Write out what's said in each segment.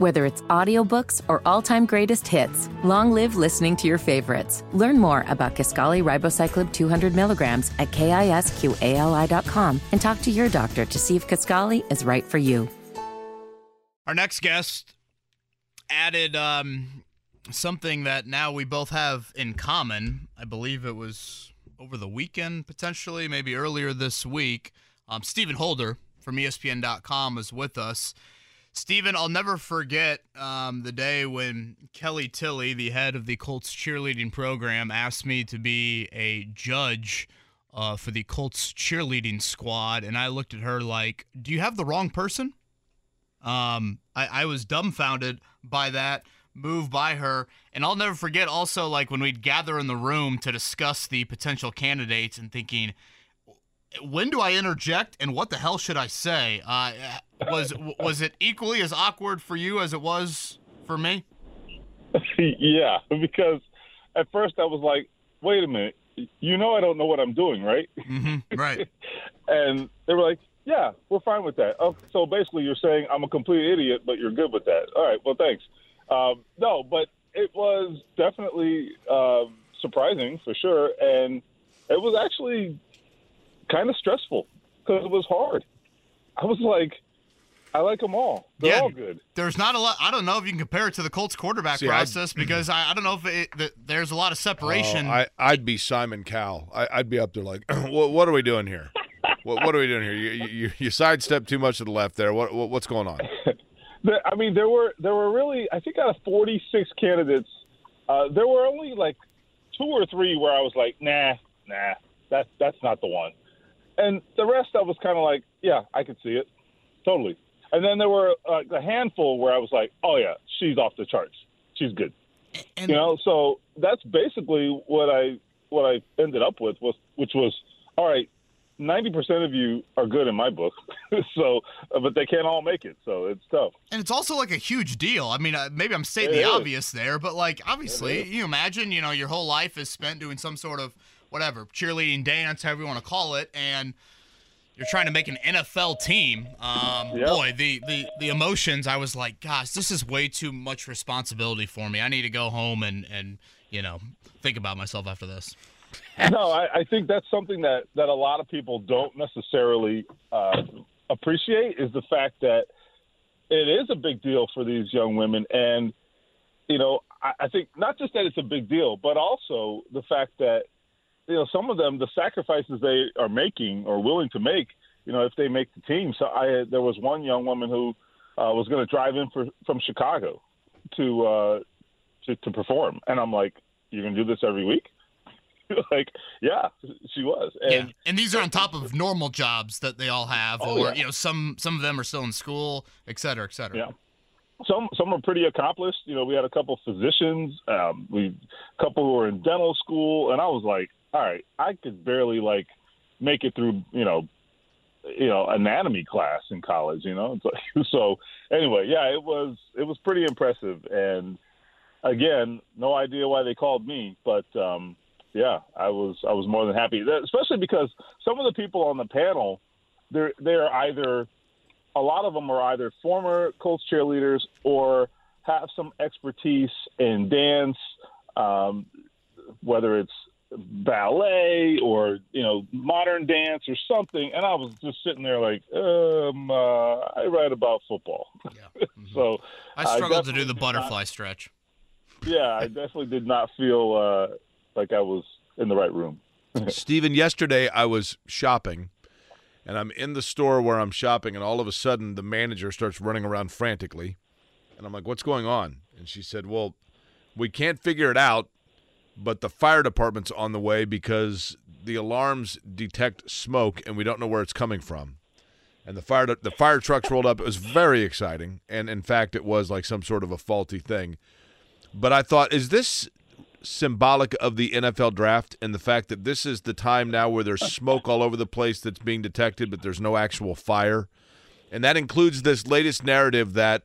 Whether it's audiobooks or all-time greatest hits, long live listening to your favorites. Learn more about Kisqali ribociclib 200 milligrams at kisqali.com and talk to your doctor to see if Kisqali is right for you. Our next guest added um, something that now we both have in common. I believe it was over the weekend, potentially, maybe earlier this week. Um, Stephen Holder from ESPN.com is with us. Stephen, I'll never forget um, the day when Kelly Tilley, the head of the Colts cheerleading program, asked me to be a judge uh, for the Colts cheerleading squad. And I looked at her like, Do you have the wrong person? Um, I, I was dumbfounded by that move by her. And I'll never forget also, like, when we'd gather in the room to discuss the potential candidates and thinking, when do I interject and what the hell should I say? Uh, was was it equally as awkward for you as it was for me? yeah, because at first I was like, wait a minute, you know I don't know what I'm doing, right? Mm-hmm, right. and they were like, yeah, we're fine with that. Oh, so basically you're saying I'm a complete idiot, but you're good with that. All right, well, thanks. Um, no, but it was definitely uh, surprising for sure, and it was actually kind of stressful because it was hard. I was like, I like them all. They're yeah, all good. There's not a lot. I don't know if you can compare it to the Colts quarterback See, process because I, I don't know if it, the, there's a lot of separation. Oh, I, I'd be Simon Cowell. I, would be up there like, what, what, are we doing here? what, what, are we doing here? You, you, you sidestep too much to the left there. What, what what's going on? I mean, there were there were really I think out of 46 candidates, uh, there were only like two or three where I was like, nah, nah, that's that's not the one. And the rest, I was kind of like, yeah, I could see it, totally. And then there were uh, a handful where I was like, oh yeah, she's off the charts. She's good. And, you know, so that's basically what I what I ended up with was which was all right. Ninety percent of you are good in my book, so but they can't all make it, so it's tough. And it's also like a huge deal. I mean, uh, maybe I'm stating it the is. obvious there, but like obviously, you imagine, you know, your whole life is spent doing some sort of whatever cheerleading, dance, however you want to call it, and you're trying to make an NFL team. Um, yep. Boy, the, the the emotions. I was like, gosh, this is way too much responsibility for me. I need to go home and and you know think about myself after this. no, I, I think that's something that that a lot of people don't necessarily uh, appreciate is the fact that it is a big deal for these young women, and you know, I, I think not just that it's a big deal, but also the fact that you know, some of them, the sacrifices they are making or willing to make, you know, if they make the team. So I, there was one young woman who uh, was going to drive in for, from Chicago to, uh, to to perform, and I'm like, you're going to do this every week? like, yeah, she was. And, yeah, and these are on top of normal jobs that they all have, oh, or yeah. you know, some some of them are still in school, et cetera, et cetera. Yeah some some are pretty accomplished. You know, we had a couple physicians, um, we a couple who were in dental school, and I was like, all right, I could barely like make it through, you know, you know, anatomy class in college, you know. So anyway, yeah, it was it was pretty impressive, and again, no idea why they called me, but um, yeah, I was I was more than happy, especially because some of the people on the panel, they're they're either a lot of them are either former Colts cheerleaders or have some expertise in dance, um, whether it's ballet or you know modern dance or something. And i was just sitting there like um uh, i write about football. Yeah. Mm-hmm. so i struggled I to do the butterfly not, stretch. Yeah i definitely did not feel uh, like i was in the right room. Stephen yesterday i was shopping and i'm in the store where i'm shopping and all of a sudden the manager starts running around frantically and i'm like what's going on? And she said well we can't figure it out but the fire department's on the way because the alarms detect smoke and we don't know where it's coming from. And the fire the fire trucks rolled up. It was very exciting, and in fact, it was like some sort of a faulty thing. But I thought, is this symbolic of the NFL draft and the fact that this is the time now where there's smoke all over the place that's being detected, but there's no actual fire? And that includes this latest narrative that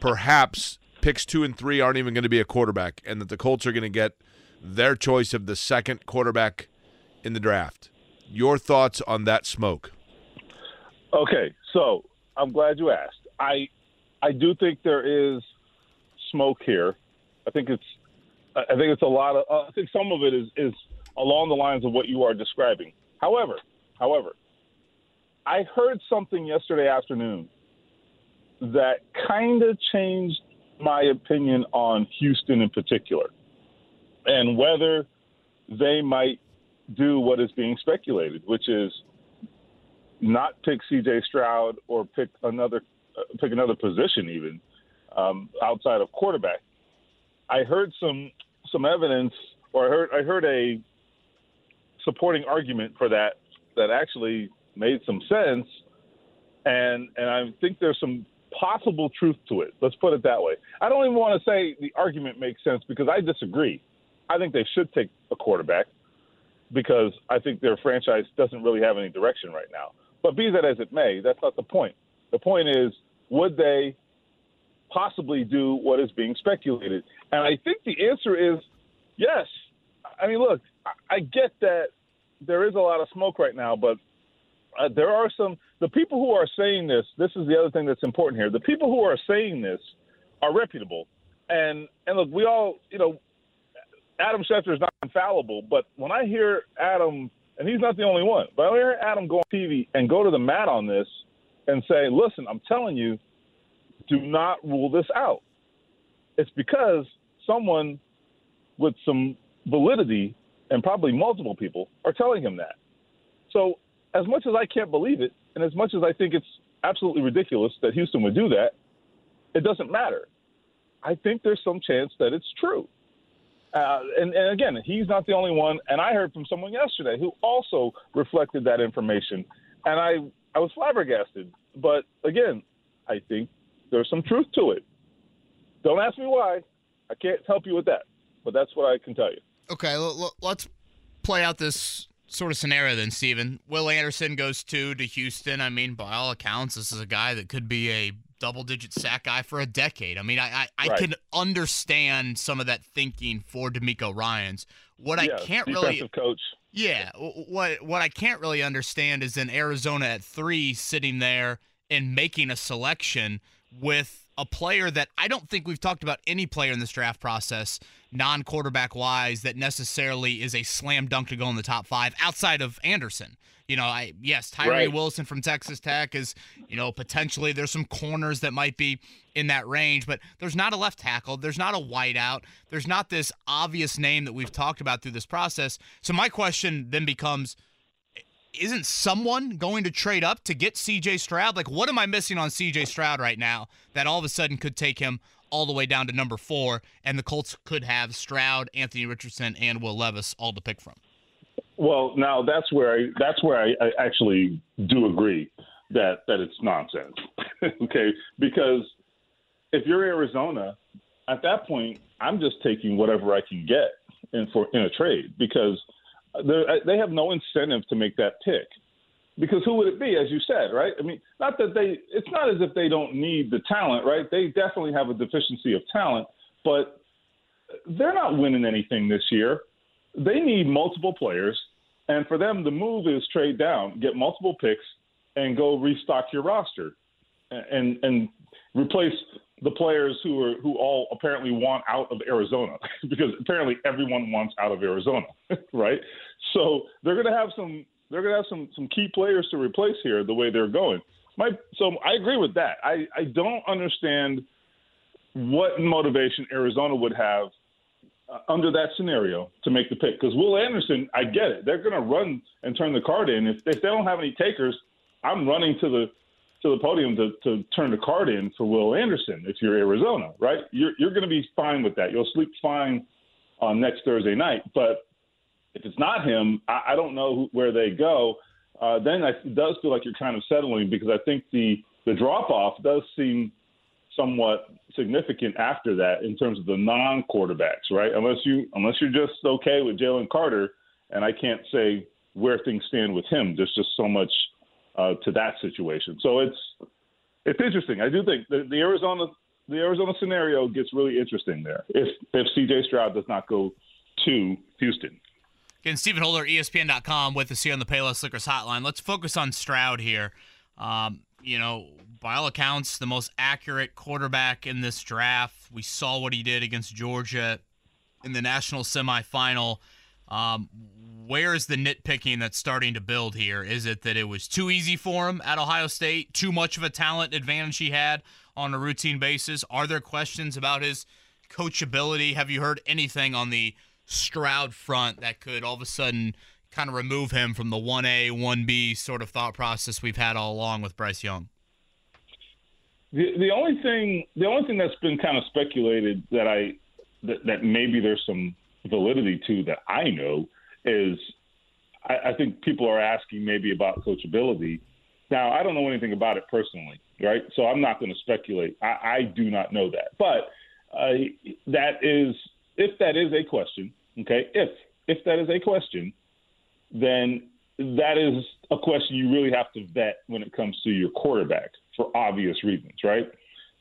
perhaps picks two and three aren't even going to be a quarterback, and that the Colts are going to get their choice of the second quarterback in the draft. Your thoughts on that smoke? Okay, so I'm glad you asked. I I do think there is smoke here. I think it's I think it's a lot of uh, I think some of it is is along the lines of what you are describing. However, however, I heard something yesterday afternoon that kind of changed my opinion on Houston in particular and whether they might do what is being speculated, which is not pick C.J. Stroud or pick another uh, pick another position even um, outside of quarterback. I heard some some evidence, or I heard I heard a supporting argument for that that actually made some sense, and and I think there's some possible truth to it. Let's put it that way. I don't even want to say the argument makes sense because I disagree. I think they should take a quarterback because I think their franchise doesn't really have any direction right now. But be that as it may, that's not the point. The point is, would they possibly do what is being speculated? And I think the answer is yes. I mean, look, I get that there is a lot of smoke right now, but uh, there are some the people who are saying this. This is the other thing that's important here. The people who are saying this are reputable, and and look, we all you know, Adam Schefter is not infallible, but when I hear Adam, and he's not the only one, but I hear Adam go on TV and go to the mat on this and say, "Listen, I'm telling you, do not rule this out." It's because someone with some validity and probably multiple people are telling him that. So as much as I can't believe it, and as much as I think it's absolutely ridiculous that Houston would do that, it doesn't matter. I think there's some chance that it's true. Uh, and, and again, he's not the only one. And I heard from someone yesterday who also reflected that information. And I, I was flabbergasted. But again, I think there's some truth to it. Don't ask me why. I can't help you with that. But that's what I can tell you. Okay, let's play out this sort of scenario then, Stephen. Will Anderson goes to to Houston. I mean, by all accounts, this is a guy that could be a double digit sack guy for a decade. I mean, I I, I right. can understand some of that thinking for DeMeco Ryans. What yeah, I can't really coach. Yeah, what what I can't really understand is in Arizona at three, sitting there and making a selection with a player that I don't think we've talked about any player in this draft process non quarterback wise that necessarily is a slam dunk to go in the top five outside of Anderson. You know, I yes, Tyree right. Wilson from Texas Tech is, you know, potentially there's some corners that might be in that range, but there's not a left tackle, there's not a whiteout, there's not this obvious name that we've talked about through this process. So my question then becomes isn't someone going to trade up to get CJ Stroud? Like, what am I missing on CJ Stroud right now that all of a sudden could take him all the way down to number four, and the Colts could have Stroud, Anthony Richardson, and Will Levis all to pick from. Well, now that's where I that's where I, I actually do agree that that it's nonsense. okay, because if you're Arizona, at that point, I'm just taking whatever I can get in for in a trade because Uh, they have no incentive to make that pick because who would it be, as you said, right? I mean, not that they, it's not as if they don't need the talent, right? They definitely have a deficiency of talent, but they're not winning anything this year. They need multiple players, and for them, the move is trade down, get multiple picks, and go restock your roster, and and replace the players who are who all apparently want out of Arizona because apparently everyone wants out of Arizona, right? So they're going to have some they're going to have some some key players to replace here the way they're going. My so I agree with that. I I don't understand what motivation Arizona would have uh, under that scenario to make the pick because Will Anderson, I get it. They're going to run and turn the card in. If, if they don't have any takers, I'm running to the to the podium to, to turn the card in for Will Anderson if you're Arizona, right? You're you're going to be fine with that. You'll sleep fine on next Thursday night. But if it's not him, I, I don't know who, where they go. Uh, then I, it does feel like you're kind of settling because I think the the drop off does seem somewhat significant after that in terms of the non quarterbacks, right? Unless you unless you're just okay with Jalen Carter, and I can't say where things stand with him. There's just so much uh, to that situation. So it's it's interesting. I do think the, the Arizona the Arizona scenario gets really interesting there if if CJ Stroud does not go to Houston. Again, Stephen Holder, ESPN.com with us here on the Payless Liquors Hotline. Let's focus on Stroud here. Um, you know, by all accounts, the most accurate quarterback in this draft. We saw what he did against Georgia in the national semifinal. Um, where is the nitpicking that's starting to build here? Is it that it was too easy for him at Ohio State? Too much of a talent advantage he had on a routine basis? Are there questions about his coachability? Have you heard anything on the Stroud front that could all of a sudden kind of remove him from the 1A, 1B sort of thought process we've had all along with Bryce Young? The, the only thing the only thing that's been kind of speculated that I that, that maybe there's some validity to that I know is I, I think people are asking maybe about coachability. Now I don't know anything about it personally, right? So I'm not going to speculate. I, I do not know that, but uh, that is if that is a question, okay? If if that is a question, then that is a question you really have to vet when it comes to your quarterback for obvious reasons, right?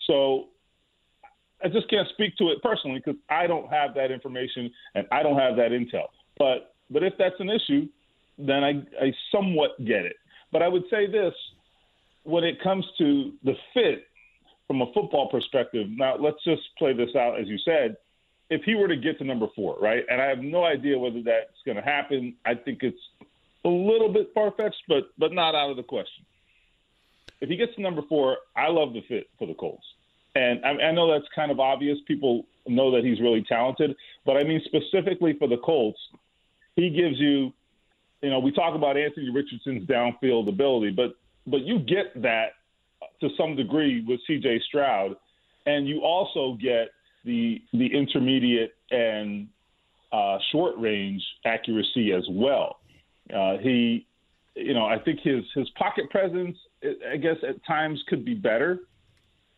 So I just can't speak to it personally because I don't have that information and I don't have that intel. But but if that's an issue, then I, I somewhat get it. But I would say this when it comes to the fit from a football perspective, now let's just play this out as you said. If he were to get to number four, right? And I have no idea whether that's going to happen. I think it's a little bit far fetched, but but not out of the question. If he gets to number four, I love the fit for the Colts. And I, I know that's kind of obvious. People know that he's really talented, but I mean specifically for the Colts, he gives you, you know, we talk about Anthony Richardson's downfield ability, but but you get that to some degree with C.J. Stroud, and you also get the the intermediate and uh, short range accuracy as well. Uh, he, you know, I think his his pocket presence, I guess, at times could be better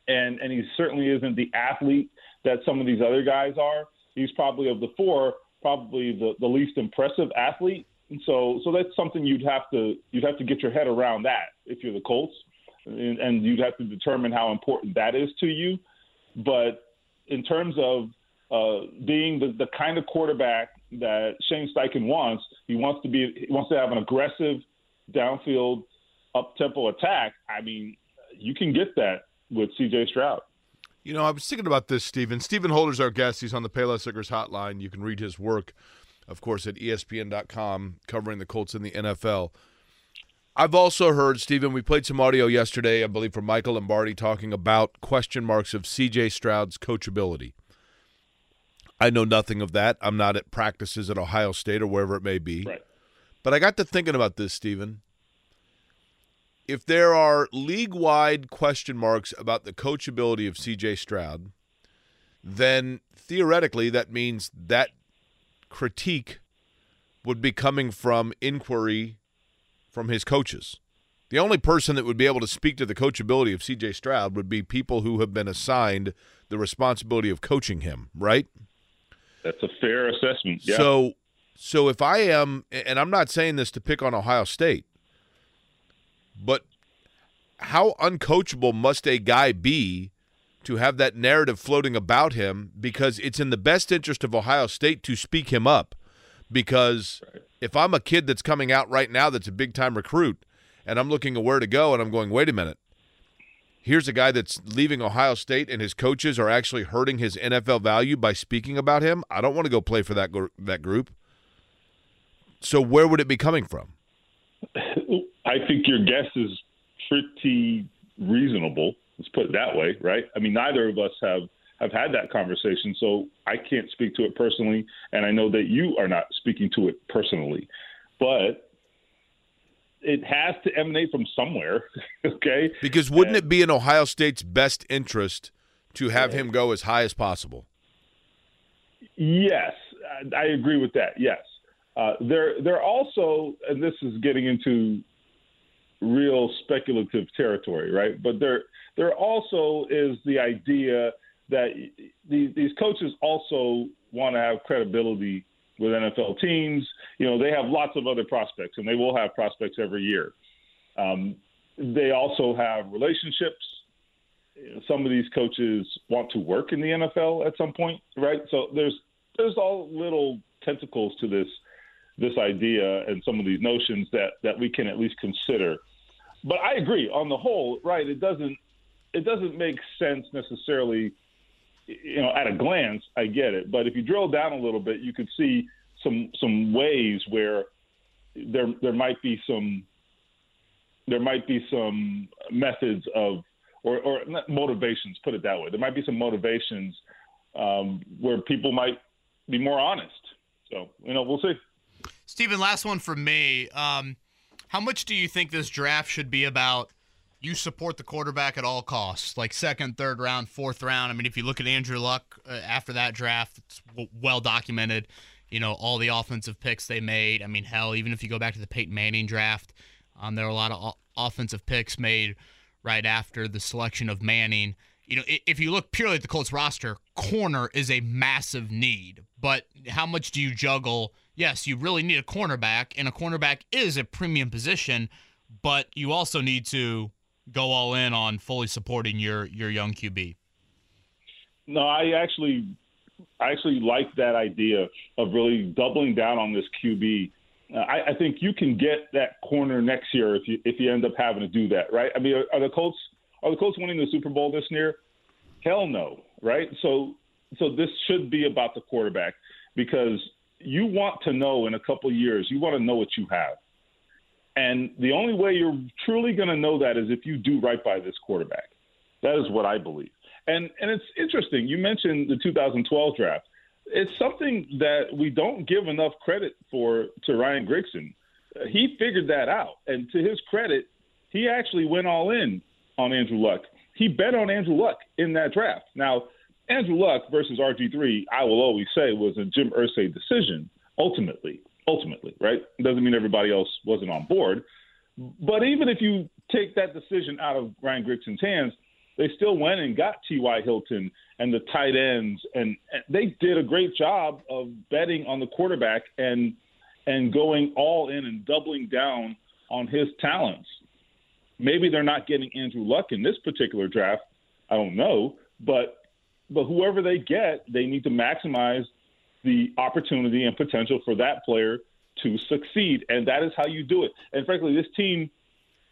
and and he certainly isn't the athlete that some of these other guys are. He's probably of the four, probably the, the least impressive athlete. And so so that's something you'd have to you'd have to get your head around that if you're the Colts, and, and you'd have to determine how important that is to you. But in terms of uh, being the, the kind of quarterback that Shane Steichen wants, he wants to be he wants to have an aggressive downfield up tempo attack. I mean, you can get that with C.J. Stroud. You know, I was thinking about this, Stephen. Stephen Holder's our guest. He's on the Payless Liquors hotline. You can read his work, of course, at ESPN.com, covering the Colts in the NFL. I've also heard, Stephen, we played some audio yesterday, I believe, from Michael Lombardi talking about question marks of C.J. Stroud's coachability. I know nothing of that. I'm not at practices at Ohio State or wherever it may be. Right. But I got to thinking about this, Stephen if there are league wide question marks about the coachability of CJ Stroud, then theoretically that means that critique would be coming from inquiry from his coaches. The only person that would be able to speak to the coachability of CJ Stroud would be people who have been assigned the responsibility of coaching him, right? That's a fair assessment. Yeah. So so if I am and I'm not saying this to pick on Ohio State, but how uncoachable must a guy be to have that narrative floating about him because it's in the best interest of Ohio State to speak him up. Because right. if I'm a kid that's coming out right now that's a big time recruit and I'm looking at where to go and I'm going, wait a minute, here's a guy that's leaving Ohio State and his coaches are actually hurting his NFL value by speaking about him. I don't want to go play for that that group. So where would it be coming from? I think your guess is pretty reasonable. Let's put it that way, right? I mean, neither of us have have had that conversation, so I can't speak to it personally, and I know that you are not speaking to it personally, but it has to emanate from somewhere, okay? Because wouldn't and, it be in Ohio State's best interest to have him go as high as possible? Yes, I agree with that. Yes, uh, there, there also, and this is getting into real speculative territory, right? But there, there also is the idea that these, these coaches also want to have credibility with NFL teams. You know, they have lots of other prospects, and they will have prospects every year. Um, they also have relationships. Some of these coaches want to work in the NFL at some point, right? So there's there's all little tentacles to this this idea and some of these notions that that we can at least consider. But I agree on the whole, right? It doesn't it doesn't make sense necessarily. You know, at a glance, I get it, but if you drill down a little bit, you could see some some ways where there there might be some there might be some methods of or, or motivations. Put it that way. There might be some motivations um, where people might be more honest. So you know, we'll see. Stephen, last one from me. Um, how much do you think this draft should be about? You support the quarterback at all costs, like second, third round, fourth round. I mean, if you look at Andrew Luck uh, after that draft, it's w- well documented. You know all the offensive picks they made. I mean, hell, even if you go back to the Peyton Manning draft, um, there were a lot of o- offensive picks made right after the selection of Manning. You know, if you look purely at the Colts roster, corner is a massive need. But how much do you juggle? Yes, you really need a cornerback, and a cornerback is a premium position, but you also need to go all in on fully supporting your your young QB. No, I actually I actually like that idea of really doubling down on this QB I, I, think you can get that corner next year if you if you end up having to do that, right? I mean, are, are, the Colts are the Colts winning the Super Bowl this year? Hell no, right? So so this should be about the quarterback because you want to know in a couple years, you want to know what you have. And the only way you're truly going to know that is if you do right by this quarterback. That is what I believe. And and it's interesting. You mentioned the 2012 draft it's something that we don't give enough credit for to Ryan Grigson. He figured that out, and to his credit, he actually went all in on Andrew Luck. He bet on Andrew Luck in that draft. Now, Andrew Luck versus RG3, I will always say, was a Jim Irsay decision. Ultimately, ultimately, right? Doesn't mean everybody else wasn't on board. But even if you take that decision out of Ryan Grigson's hands, they still went and got T.Y. Hilton and the tight ends, and, and they did a great job of betting on the quarterback and and going all in and doubling down on his talents. Maybe they're not getting Andrew Luck in this particular draft. I don't know, but but whoever they get, they need to maximize the opportunity and potential for that player to succeed, and that is how you do it. And frankly, this team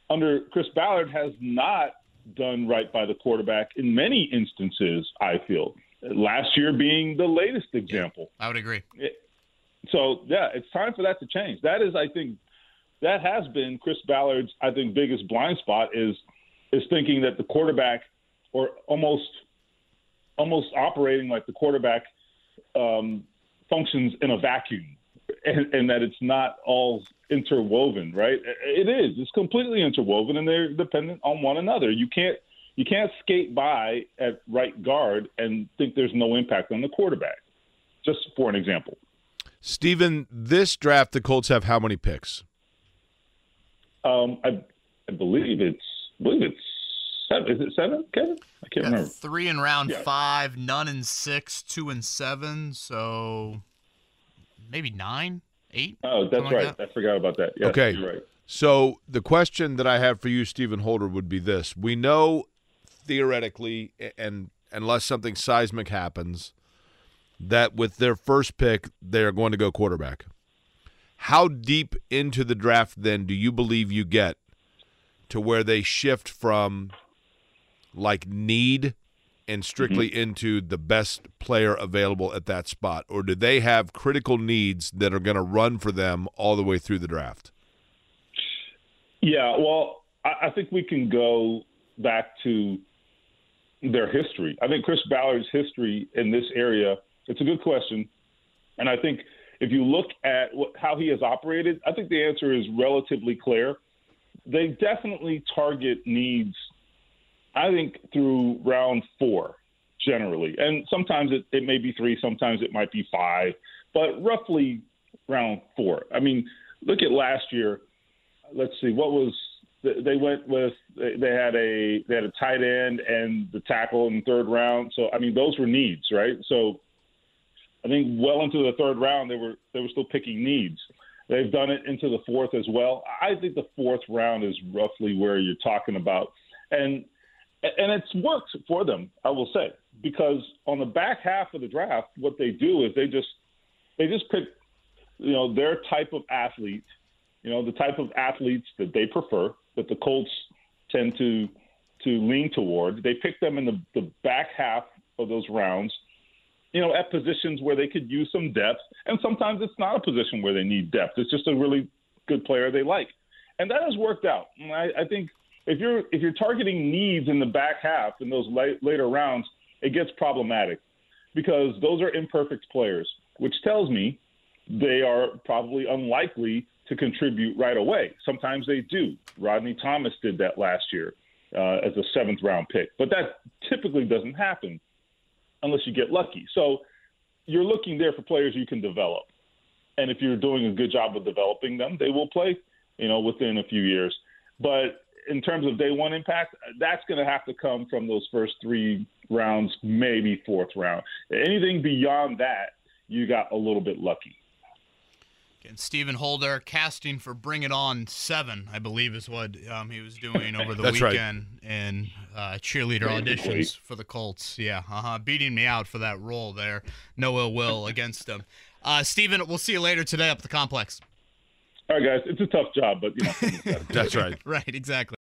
under Chris Ballard has not done right by the quarterback in many instances, I feel. Last year being the latest example. Yeah, I would agree. So, yeah, it's time for that to change. That is, I think, that has been Chris Ballard's, I think, biggest blind spot is is thinking that the quarterback, or almost almost operating like the quarterback, um, functions in a vacuum and, and, that it's not all interwoven, right? It is. It's completely interwoven, and they're dependent on one another. You can't you can't skate by at right guard and think there's no impact on the quarterback. Just for an example. Stephen, this draft, the Colts have how many picks? Um, I, I believe it's I believe it's seven. Is it seven, Kevin? I can't yeah, remember. Three in round yeah. five, none in six, two and seven. So maybe nine, eight. Oh, that's right. That. I forgot about that. Yes, okay, right. So the question that I have for you, Stephen Holder, would be this: We know theoretically, and unless something seismic happens, that with their first pick, they're going to go quarterback. How deep into the draft then do you believe you get to where they shift from like need and strictly mm-hmm. into the best player available at that spot? Or do they have critical needs that are going to run for them all the way through the draft? Yeah, well, I, I think we can go back to their history. I think Chris Ballard's history in this area, it's a good question. And I think if you look at what, how he has operated, I think the answer is relatively clear. They definitely target needs – I think through round four, generally. And sometimes it, it may be three, sometimes it might be five, but roughly round four. I mean, look at last year. Let's see, what was they went with they had a they had a tight end and the tackle in the third round. So I mean those were needs, right? So I think well into the third round they were they were still picking needs. They've done it into the fourth as well. I think the fourth round is roughly where you're talking about. And and it's worked for them, I will say, because on the back half of the draft, what they do is they just they just pick, you know, their type of athlete, you know, the type of athletes that they prefer, that the Colts tend to to lean towards. They pick them in the, the back half of those rounds, you know, at positions where they could use some depth. And sometimes it's not a position where they need depth. It's just a really good player they like. And that has worked out. I, I think if you're if you're targeting needs in the back half in those late, later rounds, it gets problematic because those are imperfect players, which tells me they are probably unlikely to contribute right away. Sometimes they do. Rodney Thomas did that last year uh, as a seventh round pick, but that typically doesn't happen unless you get lucky. So you're looking there for players you can develop. And if you're doing a good job of developing them, they will play, you know, within a few years. But in terms of day one impact, that's going to have to come from those first three rounds, maybe fourth round. Anything beyond that, you got a little bit lucky. And Stephen Holder casting for Bring It On 7, I believe is what um, he was doing over the That's right. weekend in uh, cheerleader Basically. auditions for the Colts. Yeah, uh-huh. beating me out for that role there. No ill will against him. Uh, Stephen, we'll see you later today up at the complex. All right, guys, it's a tough job, but you know. That's right. Right, exactly.